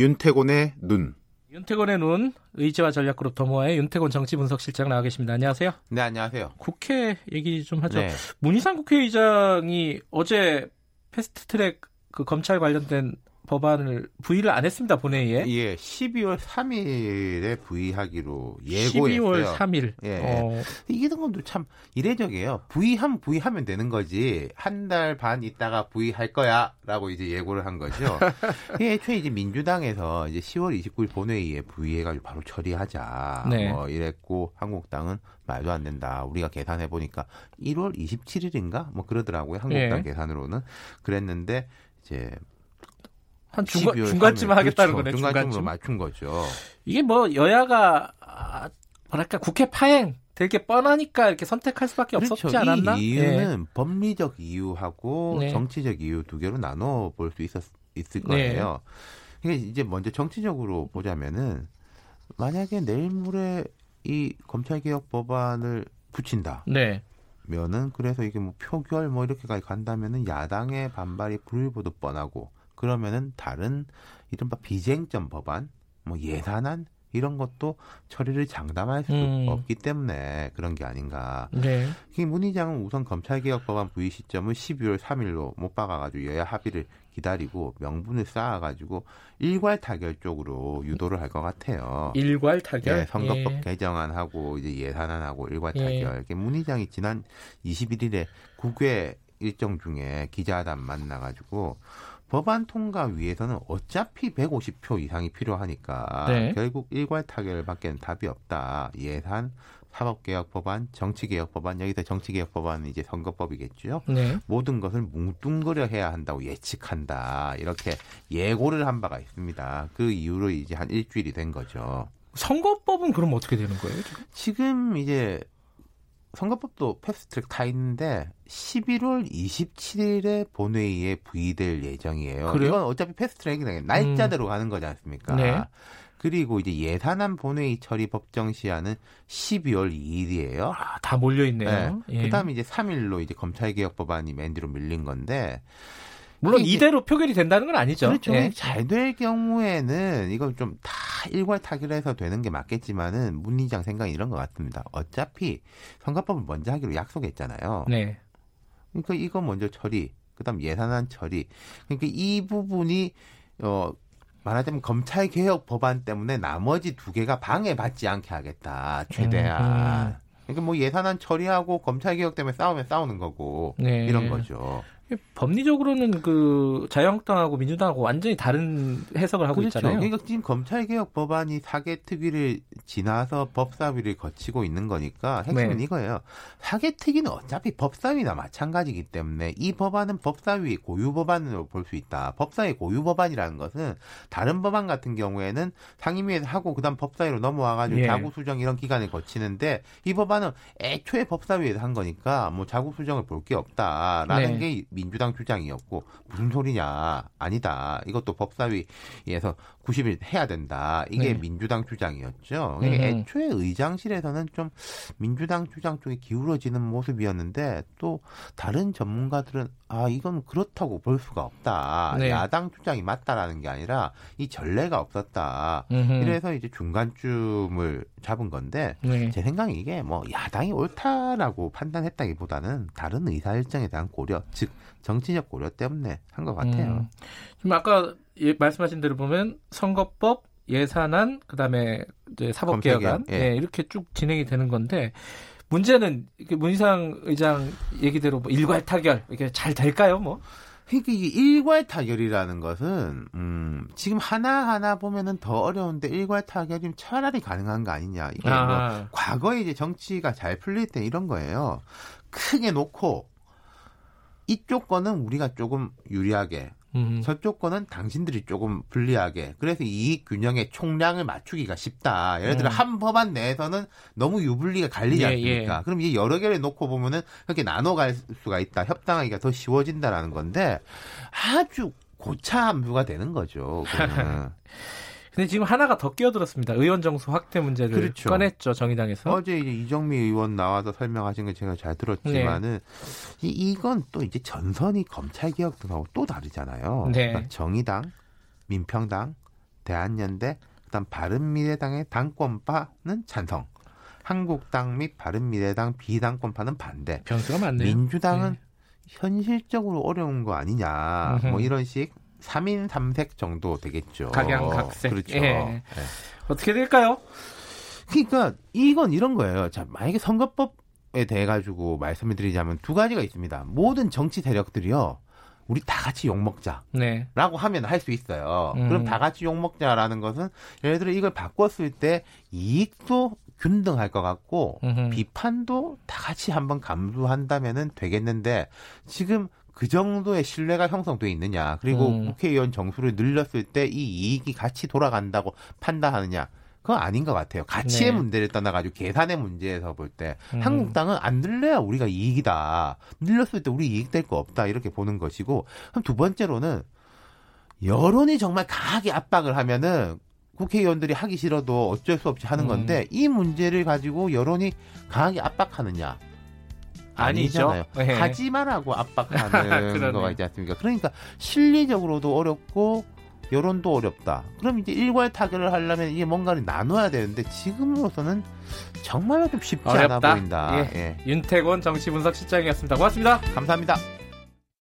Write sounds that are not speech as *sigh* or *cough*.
윤태곤의 눈. 윤태곤의 눈 의지와 전략그룹 더모아의 윤태곤 정치분석실장 나와 계십니다. 안녕하세요. 네, 안녕하세요. 국회 얘기 좀 하죠. 네. 문희상 국회의장이 어제 패스트트랙 그 검찰 관련된 법안을 부의를 안 했습니다 본회의에. 예, 12월 3일에 부의하기로 예고했어요. 12월 3일. 예, 어. 이게 것도 참 이례적이에요. 부의하면 부의하면 되는 거지 한 달 반 있다가 부의할 거야라고 이제 예고를 한 거죠. 예, *laughs* 애초에 이제 민주당에서 이제 10월 29일 본회의에 부의해가지고 바로 처리하자. 네. 뭐 이랬고 한국당은 말도 안 된다. 우리가 계산해 보니까 1월 27일인가 뭐 그러더라고요. 한국당 예. 계산으로는 그랬는데 이제 한 중간, 중간쯤 하겠다는 그렇죠. 거네. 중간쯤으로 맞춘 거죠. 이게 뭐 여야가 아, 뭐랄까 국회 파행 될게 뻔하니까 이렇게 선택할 수밖에 그렇죠. 없었지 않았나? 이 이유는 네. 법리적 이유하고 네. 정치적 이유 두 개로 나눠 볼 수 있었 있을 거예요. 네. 이제 먼저 정치적으로 보자면은 만약에 내일 모레 이 검찰개혁 법안을 붙인다. 네. 면은 그래서 이게 뭐 표결 뭐 이렇게까지 간다면은 야당의 반발이 불보듯 뻔하고 그러면은 다른 이른바 비쟁점 법안, 뭐 예산안 이런 것도 처리를 장담할 수 음. 없기 때문에 그런 게 아닌가. 네. 문 의장은 우선 검찰개혁 법안 부의 시점을 12월 3일로 못 박아가지고 여야 합의를 기다리고 명분을 쌓아가지고 일괄 타결 쪽으로 유도를 할 것 같아요. 일괄 타결. 예, 선거법 예. 개정안하고 이제 예산안하고 일괄 예. 타결. 예. 문 의장이 지난 21일에 국외 일정 중에 기자단 만나가지고 법안 통과 위해서는 어차피 150표 이상이 필요하니까 네. 결국 일괄 타결밖에 답이 없다. 예산, 사법개혁 법안, 정치개혁 법안 여기서 정치개혁 법안은 이제 선거법이겠죠. 네. 모든 것을 뭉뚱그려 해야 한다고 예측한다. 이렇게 예고를 한 바가 있습니다. 그 이후로 이제 한 일주일이 된 거죠. 선거법은 그럼 어떻게 되는 거예요? 지금, 지금 이제 선거법도 패스트트랙 타 있는데 11월 27일에 본회의에 부의될 예정이에요. 그래요? 이건 어차피 패스트트랙이 날짜대로 음. 가는 거지 않습니까? 네. 그리고 이제 예산안 본회의 처리 법정 시한은 12월 2일이에요. 아, 다 몰려 있네요. 네. 예. 그다음에 이제 3일로 이제 검찰개혁 법안이 맨 뒤로 밀린 건데 물론 이대로 표결이 된다는 건 아니죠. 그렇죠. 예. 잘될 경우에는 이건 좀 다 일괄 타결해서 되는 게 맞겠지만은 문의장 생각이 이런 것 같습니다. 어차피 선거법을 먼저 하기로 약속했잖아요. 네. 그러니까 이거 먼저 처리, 그다음 예산안 처리. 그러니까 이 부분이 어 말하자면 검찰 개혁 법안 때문에 나머지 두 개가 방해받지 않게 하겠다. 최대한. 음, 음. 그러니까 뭐 예산안 처리하고 검찰 개혁 때문에 싸우면 싸우는 거고 네. 이런 거죠. 법리적으로는 그 자유한국당하고 민주당하고 완전히 다른 해석을 하고 그렇죠. 있잖아요. 그러니까 지금 검찰개혁 법안이 사개특위를 지나서 법사위를 거치고 있는 거니까 핵심은 네. 이거예요. 사개특위는 어차피 법사위나 마찬가지이기 때문에 이 법안은 법사위 고유 법안으로 볼 수 있다. 법사위 고유 법안이라는 것은 다른 법안 같은 경우에는 상임위에서 하고 그다음 법사위로 넘어와가지고 예. 자구 수정 이런 기간을 거치는데 이 법안은 애초에 법사위에서 한 거니까 뭐 자구 수정을 볼 게 없다라는 네. 게 민주당 주장이었고 무슨 소리냐. 아니다. 이것도 법사위에서 90일 해야 된다 이게 네. 민주당 주장이었죠. 음. 애초에 의장실에서는 좀 민주당 주장 쪽에 기울어지는 모습이었는데 또 다른 전문가들은 아 이건 그렇다고 볼 수가 없다 네. 야당 주장이 맞다라는 게 아니라 이 전례가 없었다 음흠. 이래서 이제 중간쯤을 잡은 건데 네. 제 생각에 이게 뭐 야당이 옳다라고 판단했다기보다는 다른 의사 일정에 대한 고려 즉 정치적 고려 때문에 한 것 같아요. 음. 지금 아까 예, 말씀하신 대로 보면 선거법, 예산안, 그다음에 이제 사법개혁안 예. 예, 이렇게 쭉 진행이 되는 건데 문제는 문희상 의장 얘기대로 뭐 일괄 타결 이게 잘 될까요, 뭐? 그러니까 이게 일괄 타결이라는 것은 음, 지금 하나 하나 보면은 더 어려운데 일괄 타결이 차라리 가능한 거 아니냐. 이게 뭐 아. 뭐 과거에 이제 정치가 잘 풀릴 때 이런 거예요. 크게 놓고 이쪽 거는 우리가 조금 유리하게 음. 거는 당신들이 조금 불리하게 그래서 이익 균형의 총량을 맞추기가 쉽다. 예를 들어 음. 한 법안 내에서는 너무 유불리가 갈리지 예, 않습니까? 예. 그럼 이제 여러 개를 놓고 보면은 그렇게 나눠갈 수가 있다. 협상하기가 더 쉬워진다라는 건데 아주 고차함수가 되는 거죠. *laughs* 근데 지금 하나가 더 끼어들었습니다. 의원 정수 확대 문제를 그렇죠. 꺼냈죠 정의당에서. 어제 이제 이정미 의원 나와서 설명하신 걸 제가 잘 들었지만은 네. 이, 이건 또 이제 전선이 검찰 개혁 등하고 또 다르잖아요. 네. 그러니까 정의당, 민평당, 대한연대, 그다음 바른미래당의 당권파는 찬성. 한국당 및 바른미래당 비당권파는 반대. 변수가 많네요. 민주당은 네. 현실적으로 어려운 거 아니냐. 음흠. 뭐 이런 식 3인 3색 정도 되겠죠. 각양각색. 그렇죠. 예. 네. 어떻게 될까요? 그러니까 이건 이런 거예요. 자, 만약에 선거법에 대해 가지고 말씀을 드리자면 두 가지가 있습니다. 모든 정치 세력들이요. 우리 다 같이 욕 먹자. 네. 라고 하면 할 수 있어요. 음. 그럼 다 같이 욕 먹자라는 것은 예를 들어 이걸 바꿨을 때 이익도 균등할 것 같고 음흠. 비판도 다 같이 한번 감수한다면은 되겠는데 지금 그 정도의 신뢰가 형성돼 있느냐 그리고 음. 국회의원 정수를 늘렸을 때 이 이익이 같이 돌아간다고 판단하느냐 그건 아닌 것 같아요. 가치의 네. 문제를 떠나가지고 계산의 문제에서 볼때 음. 한국당은 안 늘려야 우리가 이익이다. 늘렸을 때 우리 이익 될 거 없다 이렇게 보는 것이고 그럼 두 번째로는 여론이 정말 강하게 압박을 하면은 국회의원들이 하기 싫어도 어쩔 수 없이 하는 음. 건데 음. 이 문제를 가지고 여론이 강하게 압박하느냐 아니잖아요. 네. 하지만 하고 압박하는 *laughs* 거가 있지 않습니까? 그러니까 실리적으로도 어렵고 여론도 어렵다. 그럼 이제 일괄 타결을 하려면 이게 뭔가를 나눠야 되는데 지금으로서는 정말 좀 쉽지 어렵다. 않아 보인다. 예. 예. 윤태곤 정치분석 실장이었습니다. 고맙습니다. 감사합니다.